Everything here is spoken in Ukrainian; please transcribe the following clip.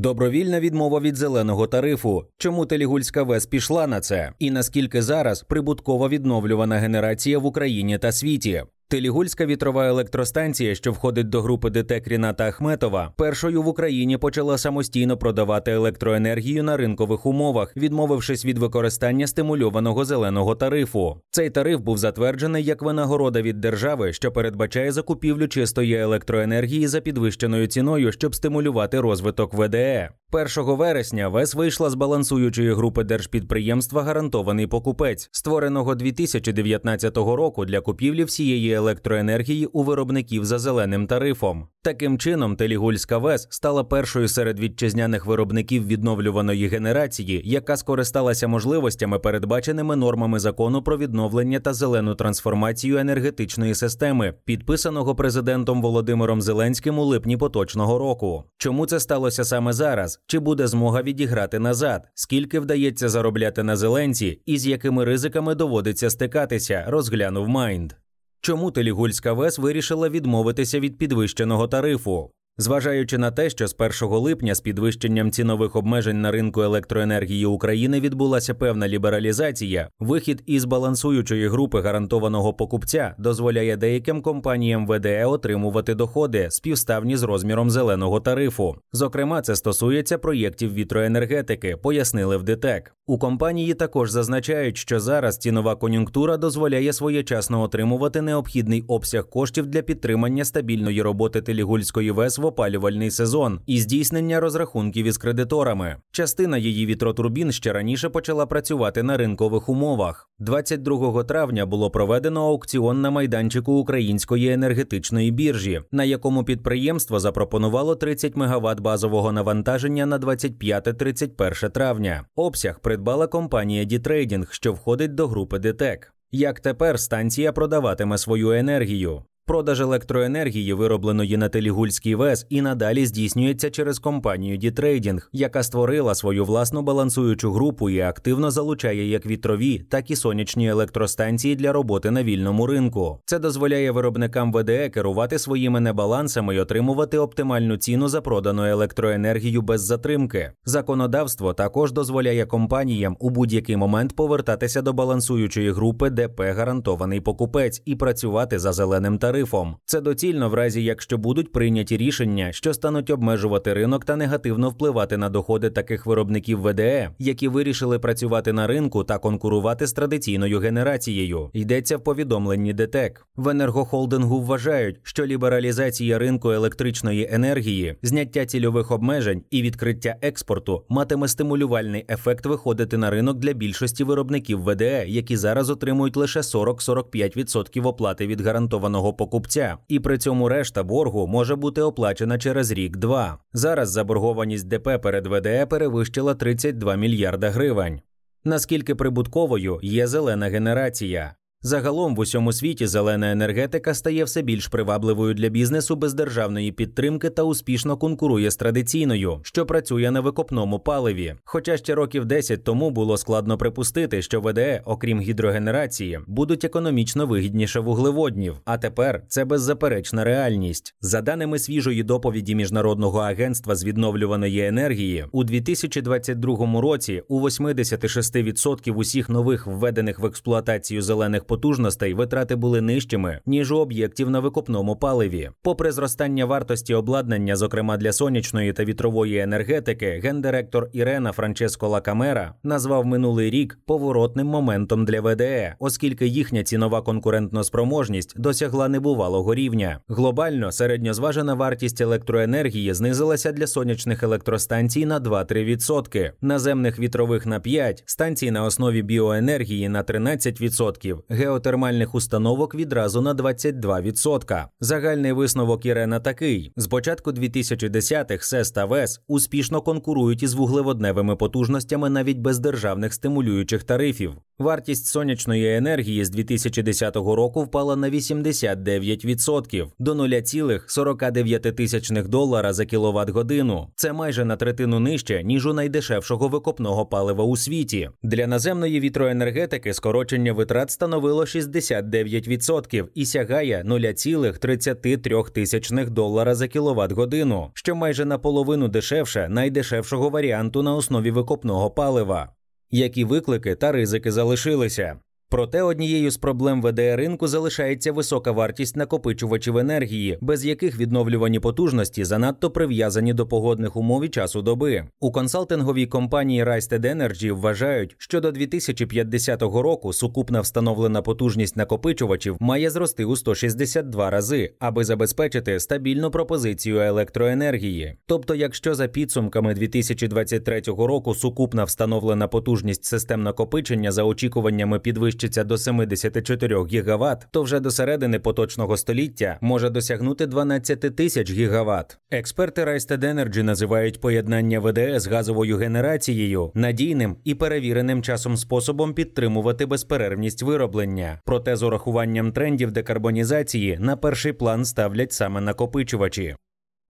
Добровільна відмова від зеленого тарифу. Чому Телігульська ВЕС пішла на це? І наскільки зараз прибуткова відновлювана генерація в Україні та світі? Телігульська вітрова електростанція, що входить до групи ДТЕК Ріната Ахметова, першою в Україні почала самостійно продавати електроенергію на ринкових умовах, відмовившись від використання стимульованого зеленого тарифу. Цей тариф був затверджений як винагорода від держави, що передбачає закупівлю чистої електроенергії за підвищеною ціною, щоб стимулювати розвиток ВДЕ. 1 вересня ВЕС вийшла з балансуючої групи держпідприємства Гарантований покупець, створеного 2019 року для купівлі всієї електроенергії у виробників за зеленим тарифом. Таким чином, Телігульська ВЕС стала першою серед вітчизняних виробників відновлюваної генерації, яка скористалася можливостями, передбаченими нормами закону про відновлення та зелену трансформацію енергетичної системи, підписаного президентом Володимиром Зеленським у липні поточного року. Чому це сталося саме зараз? Чи буде змога відіграти назад? Скільки вдається заробляти на зеленці, і з якими ризиками доводиться стикатися? Розглянув Майнд. Чому Телігульська ВЕС вирішила відмовитися від підвищеного тарифу? Зважаючи на те, що з 1 липня з підвищенням цінових обмежень на ринку електроенергії України відбулася певна лібералізація, вихід із балансуючої групи гарантованого покупця дозволяє деяким компаніям ВДЕ отримувати доходи співставні з розміром зеленого тарифу. Зокрема, це стосується проєктів вітроенергетики, пояснили в ДТЕК. У компанії також зазначають, що зараз цінова кон'юнктура дозволяє своєчасно отримувати необхідний обсяг коштів для підтримання стабільної роботи Телігульської ВЕС в опалювальний сезон і здійснення розрахунків із кредиторами. Частина її вітротурбін ще раніше почала працювати на ринкових умовах. 22 травня було проведено аукціон на майданчику української енергетичної біржі, на якому підприємство запропонувало 30 МВт базового навантаження на 25-31 травня. Обсяг придбала компанія D.Trading, що входить до групи ДТЕК. Як тепер станція продаватиме свою енергію? Продаж електроенергії, виробленої на Тилігульській ВЕС, і надалі здійснюється через компанію D.Trading, яка створила свою власну балансуючу групу і активно залучає як вітрові, так і сонячні електростанції для роботи на вільному ринку. Це дозволяє виробникам ВДЕ керувати своїми небалансами і отримувати оптимальну ціну за продану електроенергію без затримки. Законодавство також дозволяє компаніям у будь-який момент повертатися до балансуючої групи, ДП гарантований покупець, і працювати за зеленим тарифом тарифом. Це доцільно в разі, якщо будуть прийняті рішення, що стануть обмежувати ринок та негативно впливати на доходи таких виробників ВДЕ, які вирішили працювати на ринку та конкурувати з традиційною генерацією. Йдеться в повідомленні ДТЕК. В енергохолдингу вважають, що лібералізація ринку електричної енергії, зняття цільових обмежень і відкриття експорту матиме стимулювальний ефект виходити на ринок для більшості виробників ВДЕ, які зараз отримують лише 40-45% оплати від гарантованого покупки покупця, і при цьому решта боргу може бути оплачена через рік-два. Зараз заборгованість ДП перед ВДЕ перевищила 32 мільярда гривень. Наскільки прибутковою є зелена генерація? Загалом в усьому світі зелена енергетика стає все більш привабливою для бізнесу без державної підтримки та успішно конкурує з традиційною, що працює на викопному паливі. Хоча ще років 10 тому було складно припустити, що ВДЕ, окрім гідрогенерації, будуть економічно вигідніше вуглеводнів. А тепер це беззаперечна реальність. За даними свіжої доповіді міжнародного агентства з відновлюваної енергії, у 2022 році у 86% усіх нових введених в експлуатацію зелених потужностей витрати були нижчими ніж у об'єктів на викопному паливі. Попри зростання вартості обладнання, зокрема для сонячної та вітрової енергетики, гендиректор Ірена Франческо Лакамера назвав минулий рік поворотним моментом для ВДЕ, оскільки їхня цінова конкурентноспроможність досягла небувалого рівня. Глобально середньозважена вартість електроенергії знизилася для сонячних електростанцій на 2-3%, наземних вітрових на 5%, станцій на основі біоенергії на 13%, геотермальних установок відразу на 22%. Загальний висновок Ірена такий: з початку 2010-х СЕС та ВЕС успішно конкурують із вуглеводневими потужностями навіть без державних стимулюючих тарифів. Вартість сонячної енергії з 2010 року впала на 89% до 0,49 тисячних долара за кіловат годину. Це майже на третину нижче ніж у найдешевшого викопного палива у світі. Для наземної вітроенергетики скорочення витрат становило становило 69% і сягає 0,33 тисячних долара за кіловат годину, що майже наполовину дешевше найдешевшого варіанту на основі викопного палива. Які виклики та ризики залишилися? Проте однією з проблем ВДР ринку залишається висока вартість накопичувачів енергії, без яких відновлювані потужності занадто прив'язані до погодних умов і часу доби. У консалтинговій компанії Rysted Energy вважають, що до 2050 року сукупна встановлена потужність накопичувачів має зрости у 162 рази, аби забезпечити стабільну пропозицію електроенергії. Тобто, якщо за підсумками 2023 року сукупна встановлена потужність систем накопичення за очікуваннями підвищення підвищиться до 74 ГВт, то вже до середини поточного століття може досягнути 12 тисяч ГВт. Експерти Rysted Energy називають поєднання ВДС з газовою генерацією надійним і перевіреним часом способом підтримувати безперервність вироблення. Проте з урахуванням трендів декарбонізації на перший план ставлять саме накопичувачі.